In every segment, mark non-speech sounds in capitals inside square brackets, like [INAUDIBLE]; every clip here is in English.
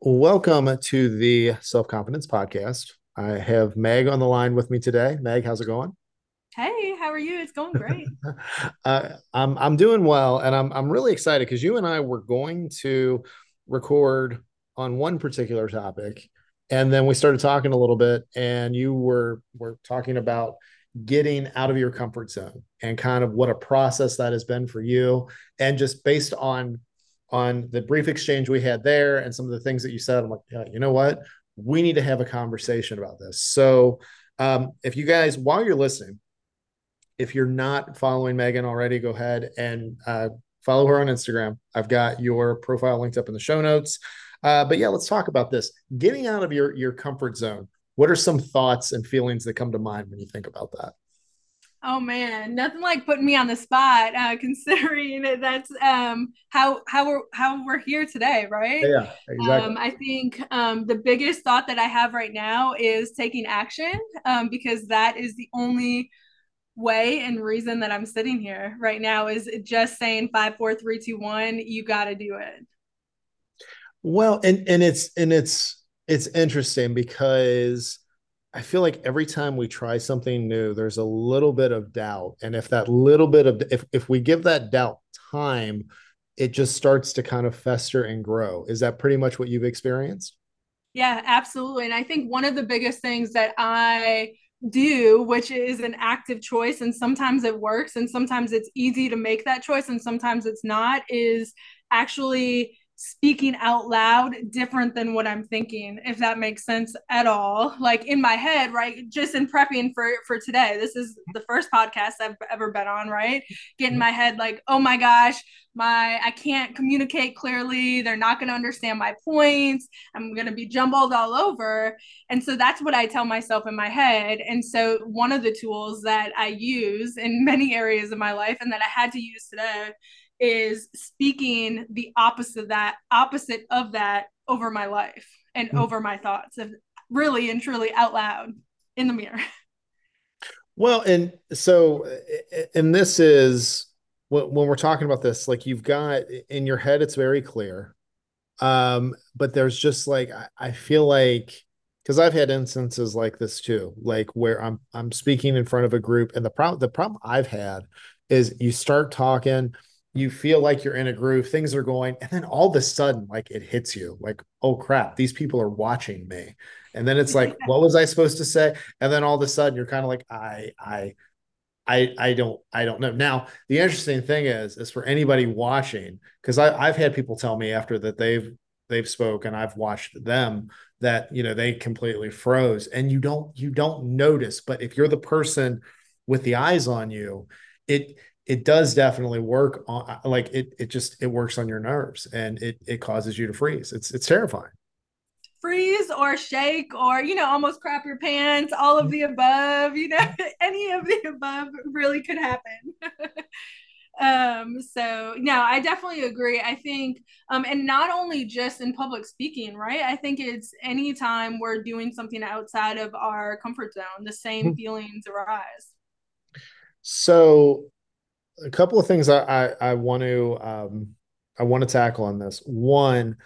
Welcome to the Self Confidence Podcast. I have Meg on the line with me today. Meg, how's it going? Hey, how are you? It's going great. [LAUGHS] uh, I'm I'm doing well, and I'm I'm really excited because you and I were going to record on one particular topic, and then we started talking a little bit, and you were were talking about getting out of your comfort zone and kind of what a process that has been for you, and just based on on the brief exchange we had there and some of the things that you said, I'm like, yeah, you know what? We need to have a conversation about this. So, um, if you guys, while you're listening, if you're not following Megan already, go ahead and uh, follow her on Instagram. I've got your profile linked up in the show notes. Uh, but yeah, let's talk about this. Getting out of your your comfort zone. What are some thoughts and feelings that come to mind when you think about that? Oh man, nothing like putting me on the spot, uh, [LAUGHS] considering that's um, how how we're how we're here today, right? Yeah, exactly. Um, I think um, the biggest thought that I have right now is taking action, um, because that is the only way and reason that I'm sitting here right now is just saying five, four, three, two, one. You got to do it. Well, and and it's and it's it's interesting because I feel like every time we try something new, there's a little bit of doubt. And if that little bit of if if we give that doubt time, it just starts to kind of fester and grow. Is that pretty much what you've experienced? Yeah, absolutely. And I think one of the biggest things that I do, which is an active choice, and sometimes it works, and sometimes it's easy to make that choice, and sometimes it's not, is actually speaking out loud different than what I'm thinking, if that makes sense at all. Like in my head, right? Just in prepping for for today. This is the first podcast I've ever been on, right? Get in my head like, oh my gosh, my I can't communicate clearly. They're not gonna understand my points. I'm gonna be jumbled all over. And so that's what I tell myself in my head. And so one of the tools that I use in many areas of my life and that I had to use today is speaking the opposite of that opposite of that over my life and mm-hmm. over my thoughts and really and truly out loud in the mirror [LAUGHS] well and so and this is when we're talking about this like you've got in your head it's very clear um but there's just like i, feel like because I've had instances like this too, like where I'm I'm speaking in front of a group, and the problem the problem I've had is you start talking, you feel like you're in a groove, things are going, and then all of a sudden, like it hits you, like, oh crap, these people are watching me. And then it's like, [LAUGHS] what was I supposed to say? And then all of a sudden you're kind of like, I, I, I, I don't, I don't know. Now, the interesting thing is, is for anybody watching, because I've had people tell me after that they've they've spoken, I've watched them that you know they completely froze, and you don't you don't notice. But if you're the person with the eyes on you, it it does definitely work on like it it just it works on your nerves and it it causes you to freeze. It's it's terrifying. Freeze or shake or you know almost crap your pants all of the above you know [LAUGHS] any of the above really could happen. [LAUGHS] Um so no i definitely agree. I think um and not only just in public speaking right? I think it's anytime we're doing something outside of our comfort zone the same mm-hmm. feelings arise. So a couple of things I, I, I want to um, I want to tackle on this. One,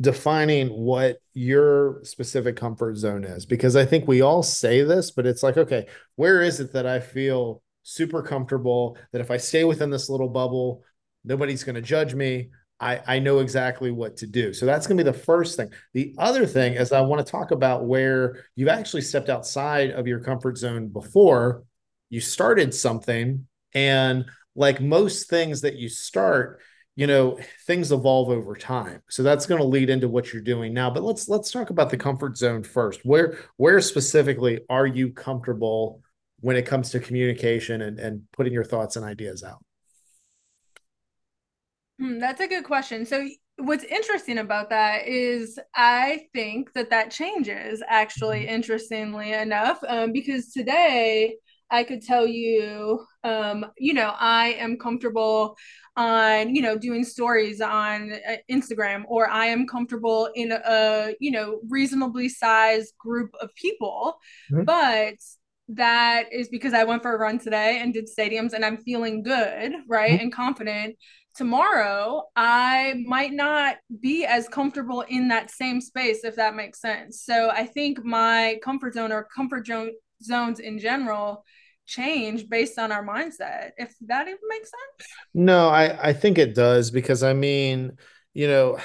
defining what your specific comfort zone is, because I think we all say this, but it's like, okay, where is it that I feel super comfortable that if I stay within this little bubble, nobody's going to judge me. I, I know exactly what to do. So that's going to be the first thing. The other thing is I want to talk about where you've actually stepped outside of your comfort zone before you started something and like most things that you start, you know, things evolve over time. So that's going to lead into what you're doing now. But let's let's talk about the comfort zone first. Where where specifically are you comfortable when it comes to communication and, and putting your thoughts and ideas out? Hmm, that's a good question. So what's interesting about that is I think that that changes actually mm-hmm. interestingly enough um, because today I could tell you, um, you know, I am comfortable on, you know, doing stories on uh, Instagram, or I am comfortable in a, you know, reasonably sized group of people. Mm-hmm. But that is because I went for a run today and did stadiums and I'm feeling good, right? Mm-hmm. And confident tomorrow I might not be as comfortable in that same space, if that makes sense. So I think my comfort zone or comfort zone zones in general change based on our mindset, if that even makes sense. No, I, I think it does because I mean, you know,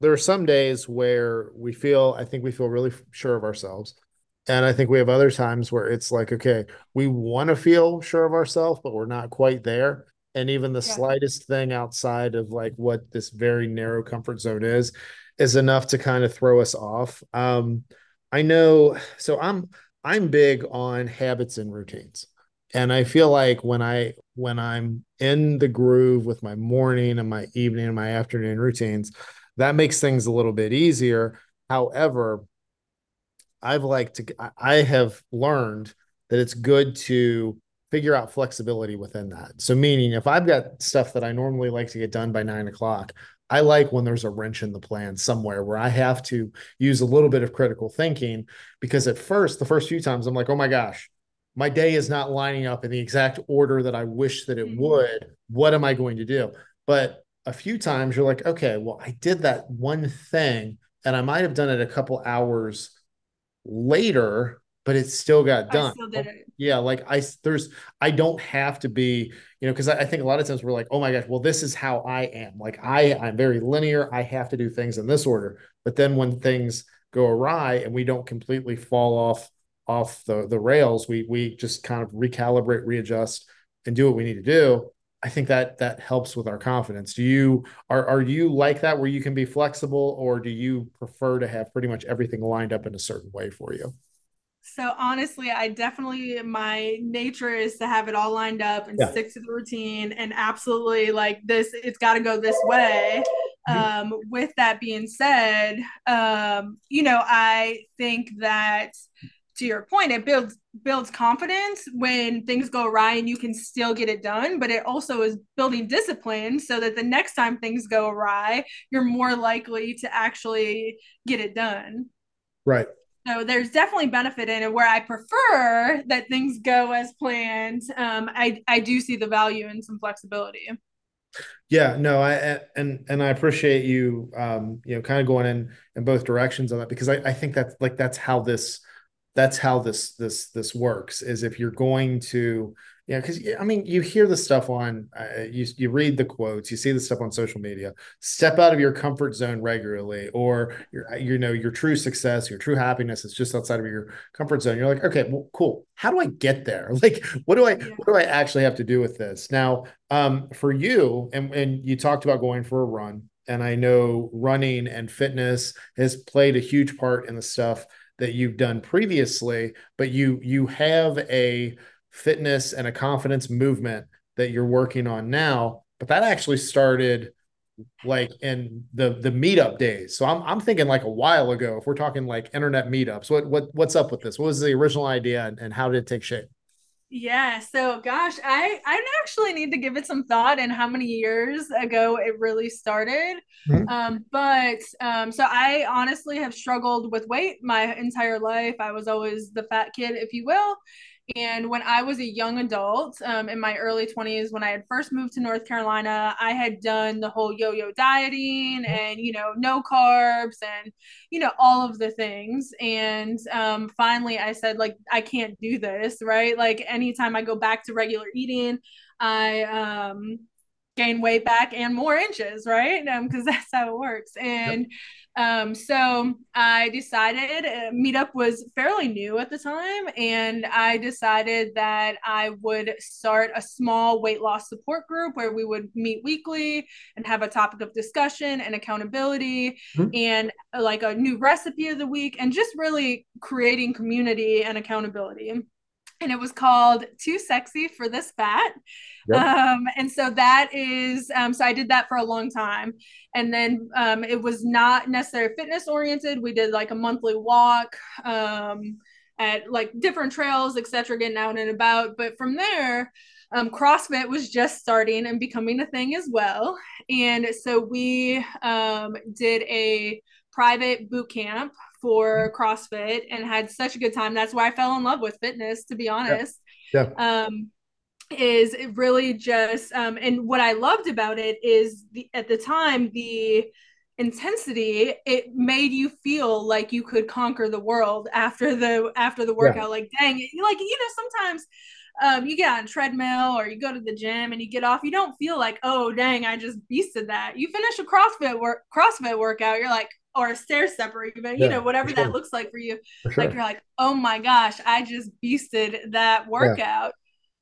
there are some days where we feel, I think we feel really sure of ourselves. And I think we have other times where it's like, okay, we want to feel sure of ourselves, but we're not quite there. And even the yeah. slightest thing outside of like what this very narrow comfort zone is, is enough to kind of throw us off. Um, I know, so I'm I'm big on habits and routines. And I feel like when I when I'm in the groove with my morning and my evening and my afternoon routines, that makes things a little bit easier. However, I've like to I have learned that it's good to figure out flexibility within that. So meaning if I've got stuff that I normally like to get done by nine o'clock, I like when there's a wrench in the plan somewhere where I have to use a little bit of critical thinking because at first, the first few times, I'm like, oh my gosh, my day is not lining up in the exact order that I wish that it mm-hmm. would. What am I going to do? But a few times you're like, okay, well, I did that one thing and I might have done it a couple hours later but it still got done. Still yeah, like I there's I don't have to be, you know, because I, I, think a lot of times we're like, oh my gosh, well, this is how I am. Like I I'm very linear. I have to do things in this order. But then when things go awry and we don't completely fall off off the the rails, we we just kind of recalibrate, readjust, and do what we need to do. I think that that helps with our confidence. Do you are are you like that where you can be flexible, or do you prefer to have pretty much everything lined up in a certain way for you? So honestly, I definitely my nature is to have it all lined up and yeah. stick to the routine and absolutely like this it's got to go this way. Mm-hmm. Um, with that being said, um, you know, I think that to your point, it builds builds confidence when things go awry and you can still get it done. But it also is building discipline so that the next time things go awry, you're more likely to actually get it done. Right. So there's definitely benefit in it where I prefer that things go as planned. Um, I, I do see the value in some flexibility. Yeah, no, I and and I appreciate you um, you know, kind of going in in both directions on that because I, I think that's like that's how this that's how this this this works is if you're going to yeah, because I mean, you hear the stuff on, uh, you you read the quotes, you see the stuff on social media. Step out of your comfort zone regularly, or your you know your true success, your true happiness is just outside of your comfort zone. You're like, okay, well, cool. How do I get there? [LAUGHS] Like, what do I yeah. what do I actually have to do with this now? Um, for you, and and you talked about going for a run, and I know running and fitness has played a huge part in the stuff that you've done previously, but you you have a fitness and a confidence movement that you're working on now, but that actually started like in the the meetup days. So I'm I'm thinking like a while ago. If we're talking like internet meetups, what what what's up with this? What was the original idea and, and how did it take shape? Yeah, so gosh, I I actually need to give it some thought and how many years ago it really started. Mm-hmm. Um, but um, so I honestly have struggled with weight my entire life. I was always the fat kid, if you will. And when I was a young adult, um, in my early 20s, when I had first moved to North Carolina, I had done the whole yo yo dieting mm-hmm. and, you know, no carbs and, you know, all of the things. And um, finally, I said, like, I can't do this, right? Like, anytime I go back to regular eating, I, um, gain weight back and more inches, right? Because um, [LAUGHS] that's how it works. And yep. Um, so I decided uh, Meetup was fairly new at the time, and I decided that I would start a small weight loss support group where we would meet weekly and have a topic of discussion and accountability mm-hmm. and uh, like a new recipe of the week and just really creating community and accountability and it was called Too Sexy for This Fat. Yep. Um, and so that is, um, so I did that for a long time. And then um, it was not necessarily fitness oriented. We did like a monthly walk um, at like different trails, etc., getting out and about. But from there, um, CrossFit was just starting and becoming a thing as well. And so we um, did a private boot camp for CrossFit and had such a good time. That's why I fell in love with fitness, to be honest. Yeah. yeah. Um, is it really just um, and what I loved about it is the at the time the intensity it made you feel like you could conquer the world after the after the workout yeah. like dang like you know sometimes um, you get on treadmill or you go to the gym and you get off, you don't feel like, oh dang, I just beasted that. You finish a CrossFit work CrossFit workout, you're like, or a stair stepper, even, yeah, you know, whatever sure. that looks like for you. For sure. Like you're like, oh my gosh, I just beasted that workout. Yeah.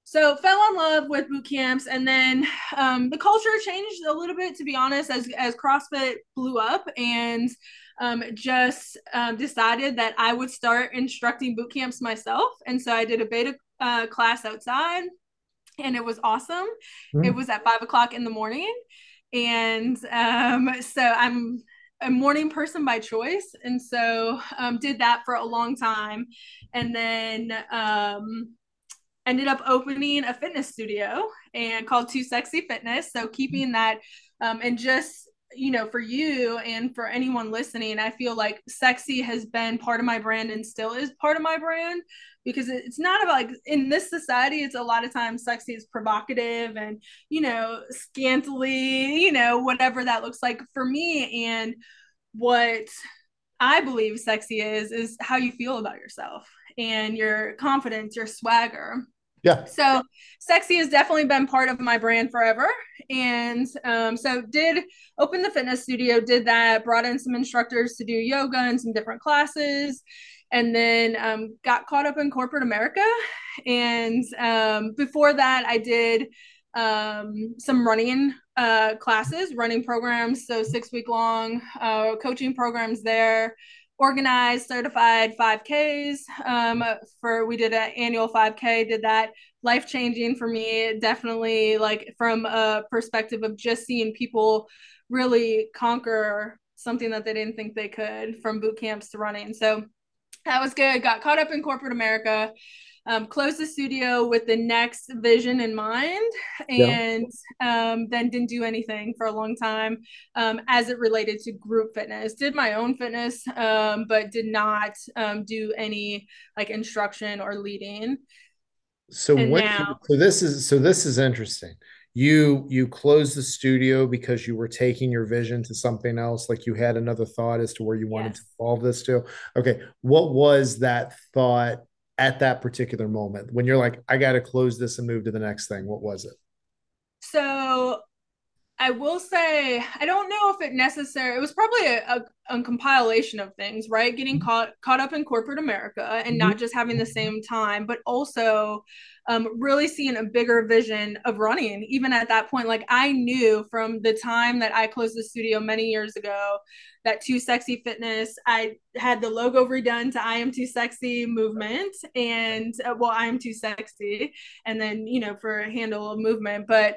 So fell in love with boot camps, and then um, the culture changed a little bit, to be honest, as as CrossFit blew up, and um, just um, decided that I would start instructing boot camps myself. And so I did a beta uh, class outside, and it was awesome. Mm. It was at five o'clock in the morning, and um, so I'm a morning person by choice, and so um, did that for a long time, and then um, ended up opening a fitness studio and called Too Sexy Fitness. So keeping that um, and just you know, for you and for anyone listening, I feel like sexy has been part of my brand and still is part of my brand because it's not about like in this society, it's a lot of times sexy is provocative and, you know, scantily, you know, whatever that looks like for me. And what I believe sexy is, is how you feel about yourself and your confidence, your swagger. Yeah. So sexy has definitely been part of my brand forever. And um, so did open the fitness studio, did that, brought in some instructors to do yoga and some different classes. And then um, got caught up in corporate America. And um, before that, I did um, some running uh, classes, running programs. So six week long uh, coaching programs there organized certified 5ks um, for we did an annual 5k did that. Life changing for me definitely like from a perspective of just seeing people really conquer something that they didn't think they could from boot camps to running. So that was good. Got caught up in corporate america um, closed the studio with the next vision in mind and yeah. um, then didn't do anything for a long time um, as it related to group fitness did my own fitness um, but did not um, do any like instruction or leading so what now, so this is so this is interesting you you closed the studio because you were taking your vision to something else like you had another thought as to where you wanted yes. to evolve this to okay what was that thought at that particular moment when you're like, I got to close this and move to the next thing? What was it? So I will say I don't know if it necessary. It was probably a, a, a, compilation of things, right? Getting mm-hmm. caught caught up in corporate America and mm-hmm. not just having the same time, but also um, really seeing a bigger vision of running. Even at that point, like I knew from the time that I closed the studio many years ago that Too Sexy Fitness. I had the logo redone to I Am Too Sexy movement and uh, well, I Am Too Sexy, and then you know for a handle of movement, but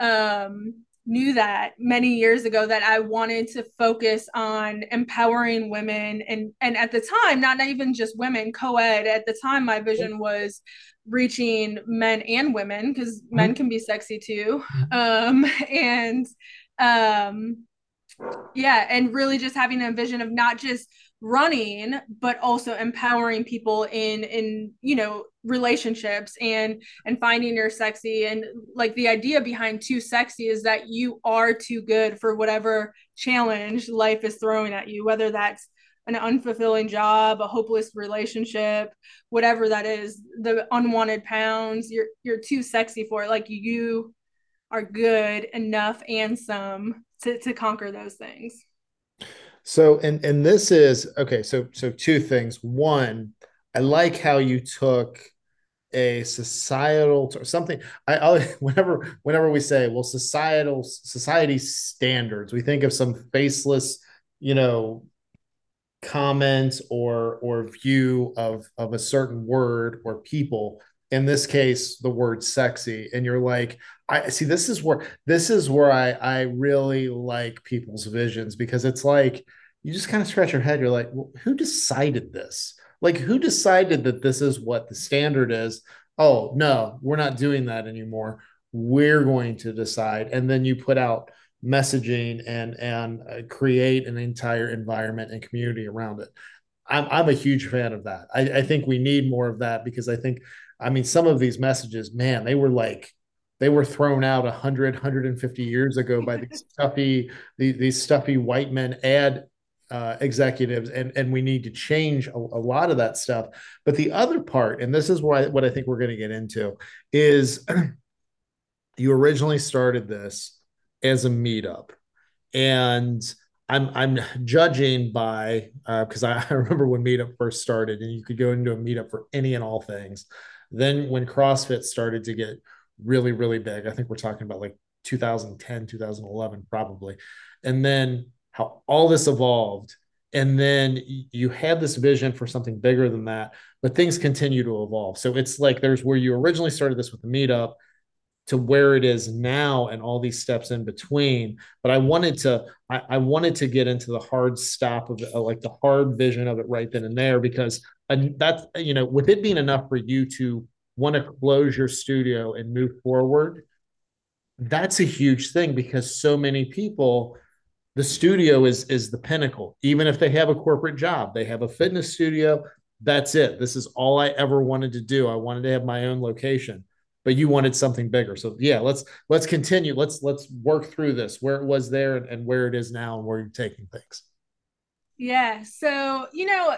um knew that many years ago that I wanted to focus on empowering women and and at the time not even just women co-ed at the time my vision was reaching men and women because mm-hmm. men can be sexy too mm-hmm. um [LAUGHS] and um yeah and really just having a vision of not just running but also empowering people in in you know relationships and and finding your sexy. And like the idea behind too sexy is that you are too good for whatever challenge life is throwing at you whether that's an unfulfilling job a hopeless relationship whatever that is the unwanted pounds you're you're too sexy for it. Like you are good enough and some to, to conquer those things so and and this is okay so so two things. One i like how you took a societal or something I, I [LAUGHS] whenever whenever we say well societal society standards we think of some faceless you know comment or or view of of a certain word or people in this case the word sexy and you're like i see this is where this is where i i really like people's visions because it's like you just kind of scratch your head you're like well, who decided this? Like who decided that this is what the standard is? Oh no we're not doing that anymore. We're going to decide. And then you put out messaging and and uh, create an entire environment and community around it. I'm, I'm a huge fan of that. I, I think we need more of that because I think I mean, some of these messages, man, they were like they were thrown out 100 150 years ago by these [LAUGHS] stuffy these, these stuffy white men ad uh, executives and and we need to change a, a, lot of that stuff. But the other part and this is what I, what I think we're going to get into is [CLEARS THROAT] you originally started this as a meetup. And I'm I'm judging by because uh, I, [LAUGHS] I remember when meetup first started and you could go into a meetup for any and all things then when CrossFit started to get really, really big. I think we're talking about like 2010, 2011, probably. And then how all this evolved. And then you had this vision for something bigger than that, but things continue to evolve. So it's like there's where you originally started this with the meetup to where it is now and all these steps in between. But i wanted to i, I wanted to get into the hard stop of it, like the hard vision of it right then and there because and that's you know with it being enough for you to want to close your studio and move forward, that's a huge thing because so many people the studio is is the pinnacle. Even if they have a corporate job they have a fitness studio that's it. This is all i ever wanted to do. I wanted to have my own location but you wanted something bigger so yeah let's let's continue let's let's work through this where it was there and, and where it is now and where you're taking things yeah so you know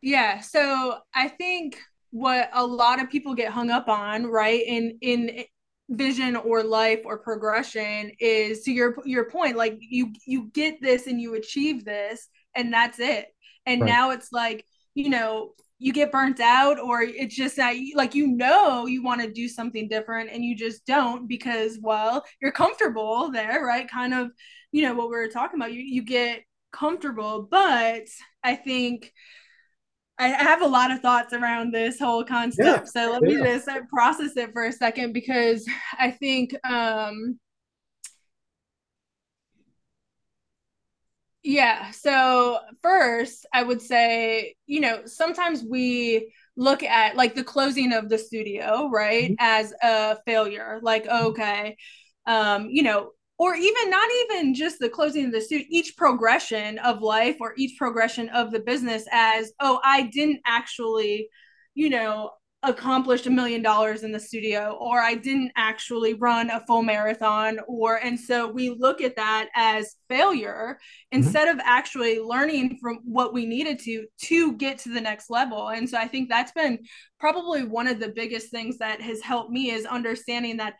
yeah so i think what a lot of people get hung up on, right? In in vision or life or progression is to your your point like you you get this and you achieve this and that's it and right. now it's like you know you get burnt out or it's just that like you know you want to do something different and you just don't because well you're comfortable there right kind of you know what we are talking about you you get comfortable but i think I have a lot of thoughts around this whole concept. Yeah, so let yeah. me just process it for a second because I think um yeah, so first I would say, you know, sometimes we look at like the closing of the studio, right, mm-hmm. as a failure. Like, okay, um, you know, or even not even just the closing of the suit each progression of life or each progression of the business as oh i didn't actually you know accomplish a million dollars in the studio or i didn't actually run a full marathon or and so we look at that as failure mm-hmm. instead of actually learning from what we needed to to get to the next level and so i think that's been probably one of the biggest things that has helped me is understanding that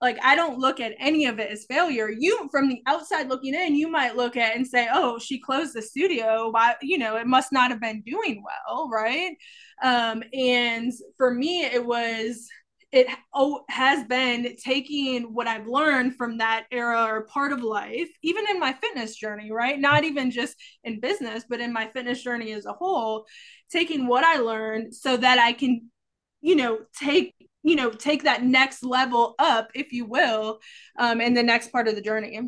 like I don't look at any of it as failure. You from the outside looking in, you might look at and say, "Oh, she closed the studio. Why, you know, it must not have been doing well, right?" Um, and for me, it was it oh, has been taking what I've learned from that era or part of life, even in my fitness journey, right? Not even just in business, but in my fitness journey as a whole, taking what I learned so that I can, you know, take you know take that next level up if you will um, in the next part of the journey.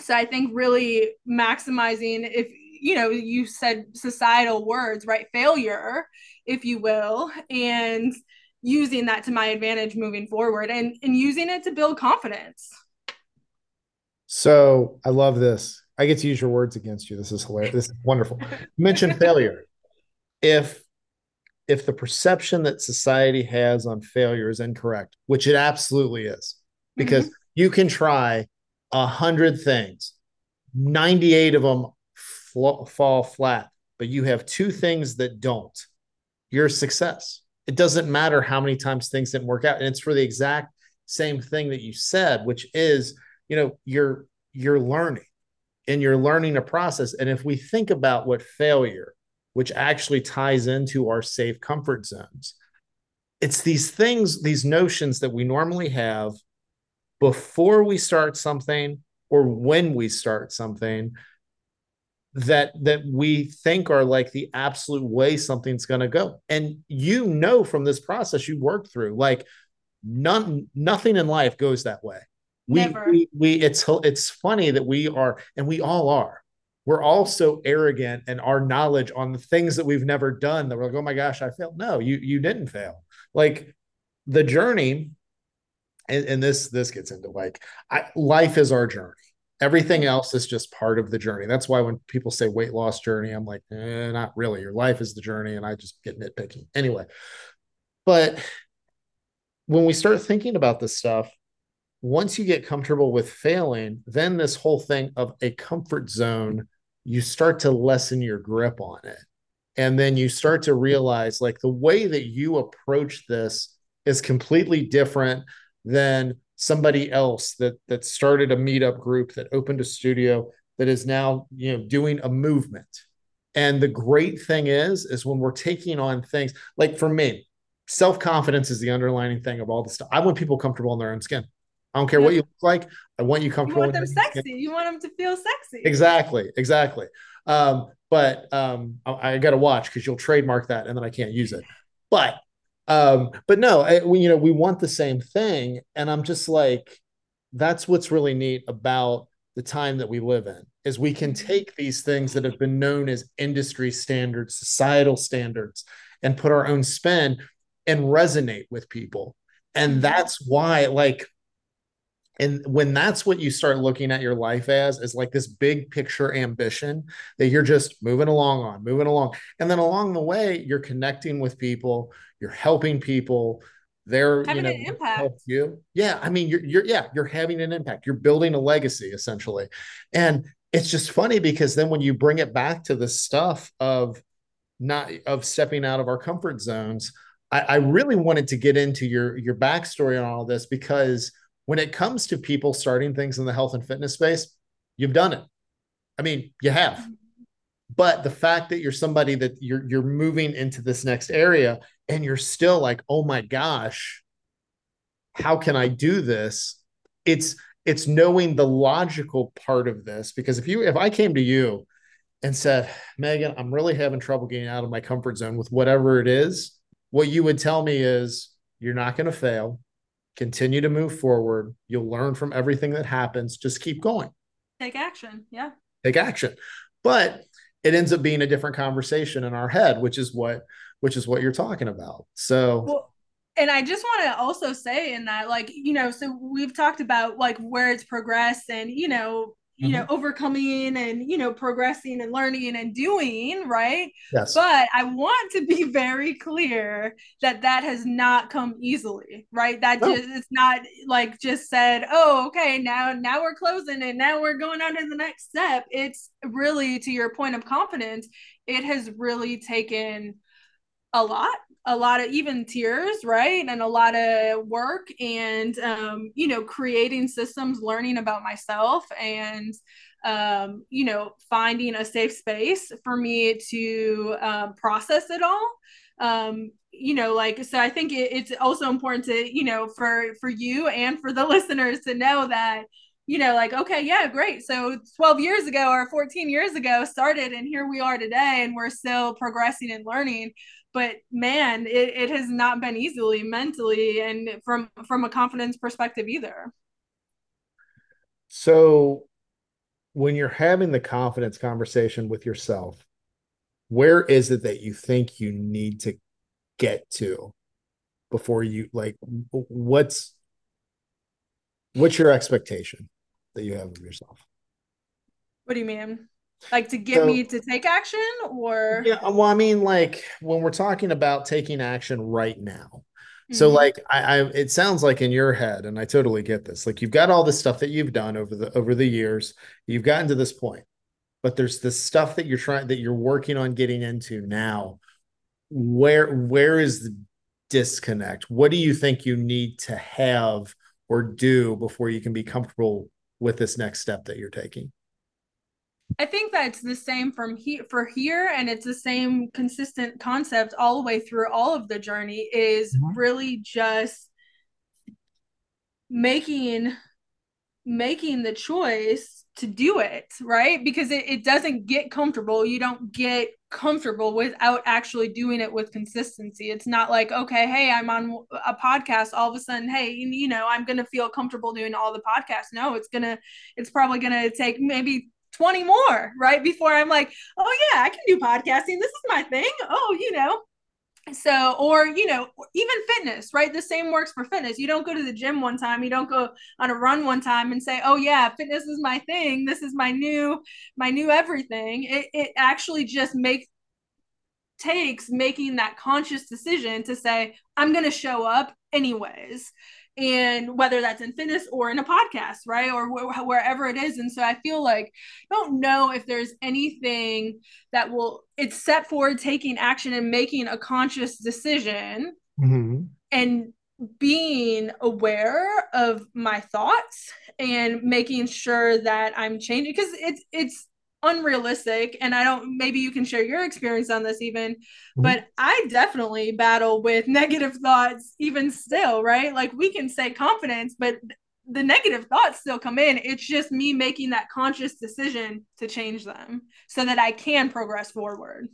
So i think really maximizing if you know you said societal words right? Failure if you will and using that to my advantage moving forward and and using it to build confidence. So i love this. I get to use your words against you. This is hilarious. This is wonderful. You mentioned [LAUGHS] failure. If if the perception that society has on failure is incorrect, which it absolutely is, because mm-hmm. you can try a hundred things, 98 of them fl- fall flat, but you have two things that don't, you're success. It doesn't matter how many times things didn't work out. And it's for the exact same thing that you said, which is, you know, you're you're learning and you're learning a process. And if we think about what failure which actually ties into our safe comfort zones. It's these things, these notions that we normally have before we start something or when we start something that that we think are like the absolute way something's going to go and you know from this process you work through like none nothing in life goes that way we, Never. we we it's it's funny that we are and we all are we're all so arrogant and our knowledge on the things that we've never done that we're like, oh my gosh, I failed. No, you you didn't fail. Like the journey, and, and this this gets into like I, life is our journey. Everything else is just part of the journey. That's why when people say weight loss journey, I'm like, eh, not really. Your life is the journey, and I just get nitpicky. Anyway, but when we start thinking about this stuff, once you get comfortable with failing, then this whole thing of a comfort zone, you start to lessen your grip on it. And then you start to realize like the way that you approach this is completely different than somebody else that that started a meetup group that opened a studio that is now you know doing a movement. And the great thing is is when we're taking on things like for me self-confidence is the underlining thing of all the stuff. I want people comfortable in their own skin i don't care yeah. what you look like i want you comfortable you want them sexy you want them to feel sexy exactly exactly um, but um, I, I got to watch because you'll trademark that and then I can't use it. But um, but no, I, we, you know, we want the same thing, and I'm just like, that's what's really neat about the time that we live in is we can mm-hmm. take these things that have been known as industry standards, societal standards, and put our own spin and resonate with people. And mm-hmm. that's why, like, and when that's what you start looking at your life as is like this big picture ambition that you're just moving along on moving along. And then along the way you're connecting with people you're helping people they're having you know, an impact you. Yeah i mean you're, you're yeah you're having an impact. You're building a legacy essentially. And it's just funny because then when you bring it back to the stuff of not of stepping out of our comfort zones I, I really wanted to get into your your backstory on all this because when it comes to people starting things in the health and fitness space, you've done it. I mean, you have. But the fact that you're somebody that you're you're moving into this next area and you're still like, "Oh my gosh, how can I do this?" It's it's knowing the logical part of this because if you if I came to you and said, "Megan, I'm really having trouble getting out of my comfort zone with whatever it is," what you would tell me is, "You're not going to fail continue to move forward. You'll learn from everything that happens. Just keep going. Take action. Yeah. Take action. But it ends up being a different conversation in our head, which is what which is what you're talking about. So well, and I just want to also say in that, like, you know, so we've talked about like where it's progressed and, you know, you mm-hmm. know overcoming and you know progressing and learning and doing right yes but i want to be [LAUGHS] very clear that that has not come easily right that oh. just it's not like just said oh okay now now we're closing and now we're going on to the next step it's really to your point of confidence it has really taken a lot a lot of even tears right? And a lot of work and um, you know creating systems learning about myself and um, you know finding a safe space for me to um, process it all. Um, you know like so i think it, it's also important to you know for for you and for the [LAUGHS] listeners to know that you know, like, okay, yeah, great. So 12 years ago or 14 years ago started, and here we are today, and we're still progressing and learning but man it, it has not been easily mentally and from from a confidence perspective either. So when you're having the confidence conversation with yourself where is it that you think you need to get to before you like what's what's your expectation that you have of yourself? What do you mean like to get so, me to take action or? Yeah well i mean like when we're talking about taking action right now mm-hmm. so like I, I it sounds like in your head and i totally get this like you've got all the stuff that you've done over the over the years you've gotten to this point but there's this stuff that you're trying that you're working on getting into now. Where where is the disconnect? What do you think you need to have or do before you can be comfortable with this next step that you're taking I think that's the same from here for here, and it's the same consistent concept all the way through all of the journey. Is mm-hmm. really just making making the choice to do it right because it, it doesn't get comfortable you don't get comfortable without actually doing it with consistency it's not like okay hey i'm on a podcast all of a sudden hey you know i'm gonna feel comfortable doing all the podcasts no it's gonna it's probably gonna take maybe 20 more, right? Before I'm like, oh, yeah, I can do podcasting. This is my thing. Oh, you know. So, or, you know, even fitness, right? The same works for fitness. You don't go to the gym one time, you don't go on a run one time and say, oh, yeah, fitness is my thing. This is my new, my new everything. It, it actually just makes, takes making that conscious decision to say, I'm going to show up anyways. And whether that's in fitness or in a podcast, right? Or wh- wherever it is. And so I feel like I don't know if there's anything that will, it's set forward taking action and making a conscious decision mm-hmm. and being aware of my thoughts and making sure that I'm changing because it's it's unrealistic and I don't maybe you can share your experience on this even mm-hmm. but I definitely battle with negative thoughts even still right like we can say confidence but the negative thoughts still come in it's just me making that conscious decision to change them so that I can progress forward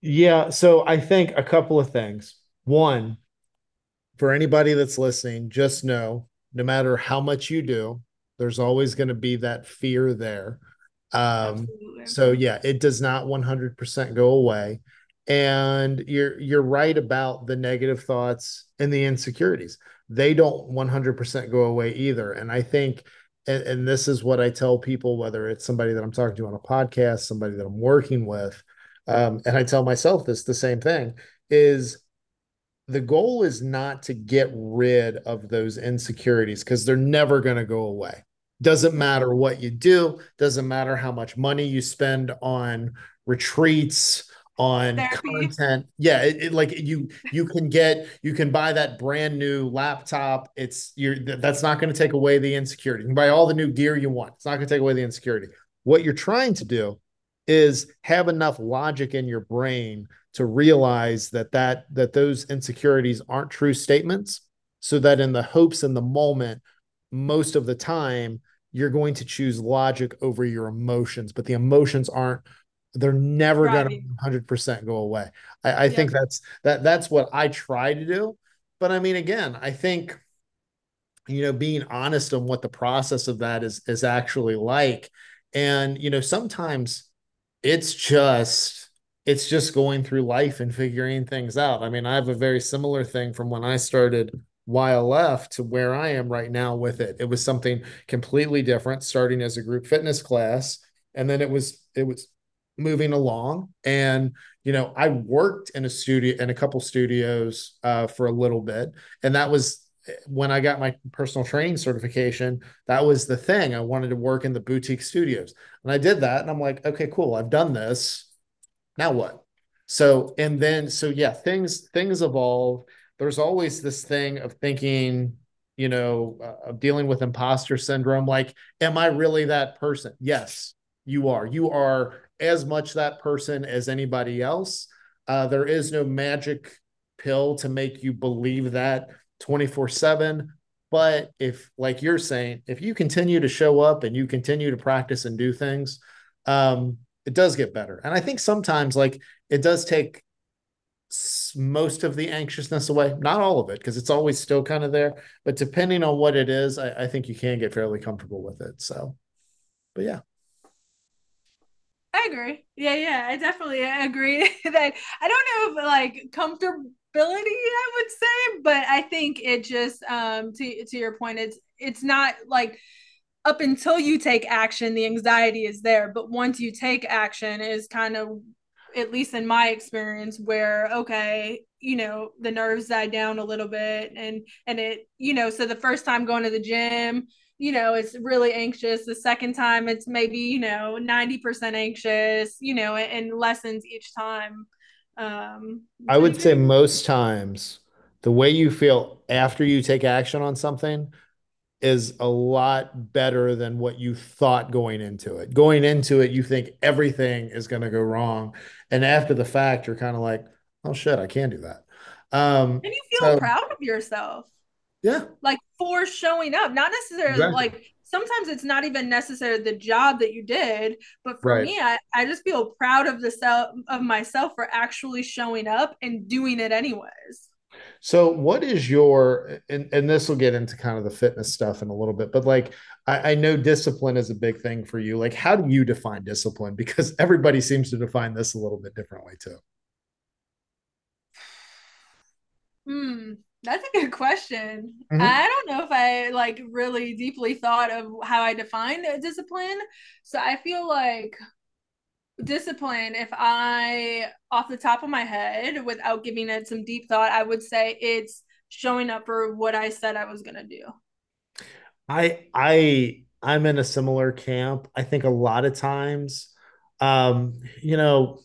yeah so I think a couple of things one for anybody that's listening, just know no matter how much you do, there's always going to be that fear there. Um, so yeah, it does not 100% go away. And you're you're right about the negative thoughts and the insecurities. They don't 100% go away either. And I think and, and this is what I tell people, whether it's somebody that I'm talking to on a podcast, somebody that I'm working with, um, and I tell myself this the same thing is the goal is not to get rid of those insecurities because they're never going to go away. Doesn't matter what you do, doesn't matter how much money you spend on retreats, on Therapy. content. Yeah, it, it, like you you can get you can buy that brand new laptop. It's you're that's not going to take away the insecurity. You can buy all the new gear you want. It's not going to take away the insecurity. What you're trying to do is have enough logic in your brain to realize that that that those insecurities aren't true statements so that in the hopes in the moment most of the time you're going to choose logic over your emotions but the emotions aren't they're never right. going to 100% go away i, I yep. think that's that that's what i try to do but i mean again i think you know being honest on what the process of that is is actually like and you know sometimes it's just it's just going through life and figuring things out. I mean, I have a very similar thing from when I started YLF to where I am right now with it. It was something completely different, starting as a group fitness class, and then it was it was moving along. And you know, I worked in a studio in a couple studios uh, for a little bit, and that was when I got my personal training certification, that was the thing. I wanted to work in the boutique studios. And I did that. And I'm like, okay, cool. I've done this now what so and then so yeah things things evolve there's always this thing of thinking you know uh, of dealing with imposter syndrome like am i really that person? Yes you are. You are as much that person as anybody else. Uh, there is no magic pill to make you believe that 24 7 but if like you're saying if you continue to show up and you continue to practice and do things um, it does get better. And I think sometimes like it does take most of the anxiousness away, not all of it, because it's always still kind of there. But depending on what it is, I, I think you can get fairly comfortable with it. So, but yeah. I agree. Yeah, yeah, I definitely agree [LAUGHS] that I don't know if like comfortability I would say, but I think it just um to to your point it's it's not like up until you take action, the anxiety is there. But once you take action, is kind of, at least in my experience, where okay, you know, the nerves die down a little bit, and and it, you know, so the first time going to the gym, you know, it's really anxious. The second time, it's maybe you know ninety percent anxious, you know, and, and lessons each time. Um, I would say [LAUGHS] most times the way you feel after you take action on something is a lot better than what you thought going into it. Going into it, you think everything is going to go wrong. And after the fact, you're kind of like, oh shit, I can do that. Um, and you feel so, proud of yourself. Yeah. Like for showing up, not necessarily exactly. like sometimes it's not even necessarily the job that you did, but for right. me, I, I just feel proud of the self of myself for actually showing up and doing it anyways. So, what is your and, and this will get into kind of the fitness stuff in a little bit, but like I, I know discipline is a big thing for you. Like, how do you define discipline? Because everybody seems to define this a little bit differently too. Hmm, that's a good question. Mm-hmm. I don't know if I like really deeply thought of how I define discipline. So I feel like discipline, if I, off the top of my head, without giving it some deep thought, I would say it's showing up for what I said I was going to do. I I I'm in a similar camp. I think a lot of times, um, you know,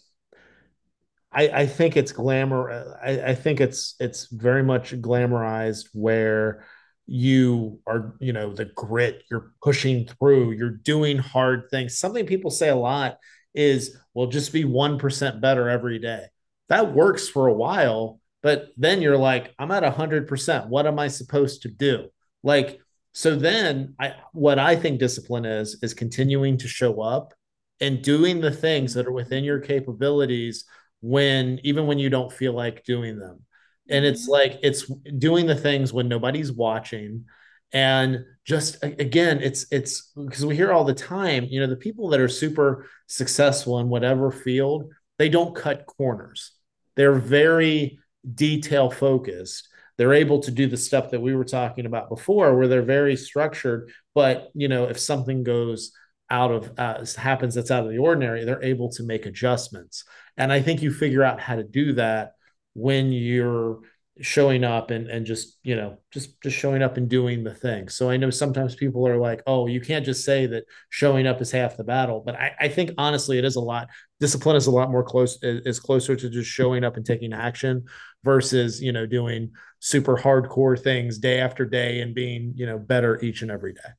I, I think it's glamour. I, I think it's it's very much glamorized where you are, you know, the grit, you're pushing through, you're doing hard things. Something people say a lot is, well, just be 1% better every day. That works for a while, but then you're like, I'm at 100%. What am I supposed to do? Like, so then I what I think discipline is is continuing to show up and doing the things that are within your capabilities when even when you don't feel like doing them. And it's mm-hmm. like it's doing the things when nobody's watching and just again it's it's because we hear all the time you know the people that are super successful in whatever field they don't cut corners. They're very detail focused. They're able to do the stuff that we were talking about before where they're very structured but you know if something goes out of uh, happens that's out of the ordinary they're able to make adjustments. And i think you figure out how to do that when you're showing up and and just you know just just showing up and doing the thing so i know sometimes people are like oh you can't just say that showing up is half the battle but i, I think honestly it is a lot discipline is a lot more close is closer to just showing up and taking action versus you know doing super hardcore things day after day and being you know better each and every day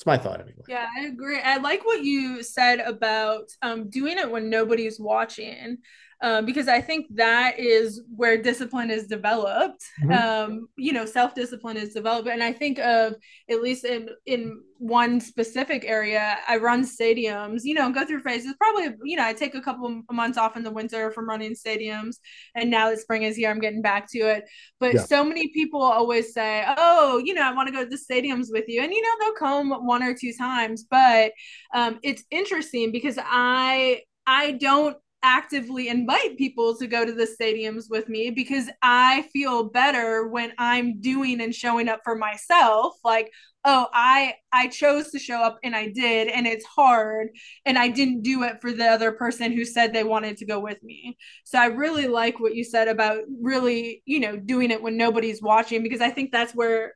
it's my thought anyway. Yeah, I agree. I like what you said about um, doing it when nobody's watching um, because I think that is where discipline is developed. Mm-hmm. Um, you know, self discipline is developed, and I think of at least in in one specific area, I run stadiums. You know, go through phases. Probably, you know, I take a couple of months off in the winter from running stadiums, and now that spring is here, I'm getting back to it. But yeah. so many people always say, "Oh, you know, I want to go to the stadiums with you," and you know, they'll come one or two times. But um, it's interesting because I I don't actively invite people to go to the stadiums with me because I feel better when I'm doing and showing up for myself like oh I I chose to show up and I did and it's hard and I didn't do it for the other person who said they wanted to go with me. So I really like what you said about really, you know, doing it when nobody's watching because I think that's where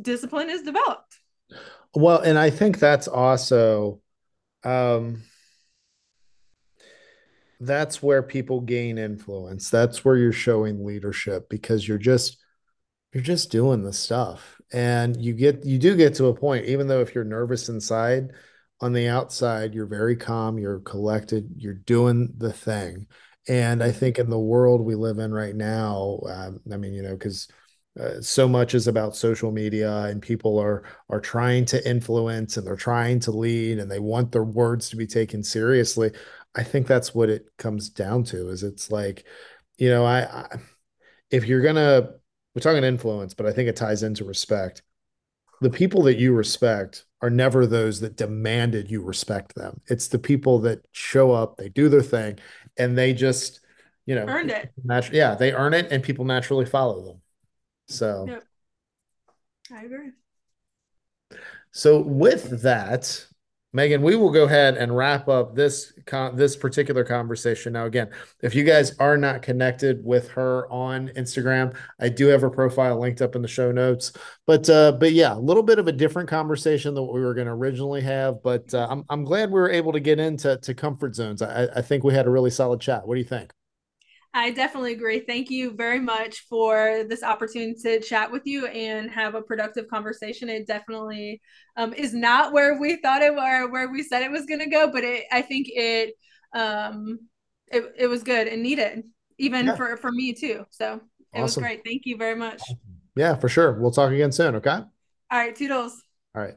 discipline is developed. Well, and I think that's also um that's where people gain influence. That's where you're showing leadership because you're just you're just doing the stuff. And you get you do get to a point even though if you're nervous inside, on the outside you're very calm, you're collected, you're doing the thing. And I think in the world we live in right now, um, I mean, you know, because uh, so much is about social media and people are are trying to influence and they're trying to lead and they want their words to be taken seriously I think that's what it comes down to is it's like, you know, I, I if you're gonna we're talking influence, but I think it ties into respect. The people that you respect are never those that demanded you respect them. It's the people that show up, they do their thing, and they just, you know, earned it. Natu- yeah, they earn it, and people naturally follow them. So, yep. I agree. So, with that, Megan, we will go ahead and wrap up this con- this particular conversation. Now, again, if you guys are not connected with her on Instagram, I do have her profile linked up in the show notes. But uh, but yeah, a little bit of a different conversation than what we were going to originally have. But uh, I'm I'm glad we were able to get into to comfort zones. I, I think we had a really solid chat. What do you think? I definitely agree. Thank you very much for this opportunity to chat with you and have a productive conversation. It definitely um, is not where we thought it were, where we said it was going to go, but it, I think it, um, it, it was good and needed, even yeah. for, for me too. So it awesome. was great. Thank you very much. Yeah, for sure. We'll talk again soon. Okay. All right. Toodles. All right.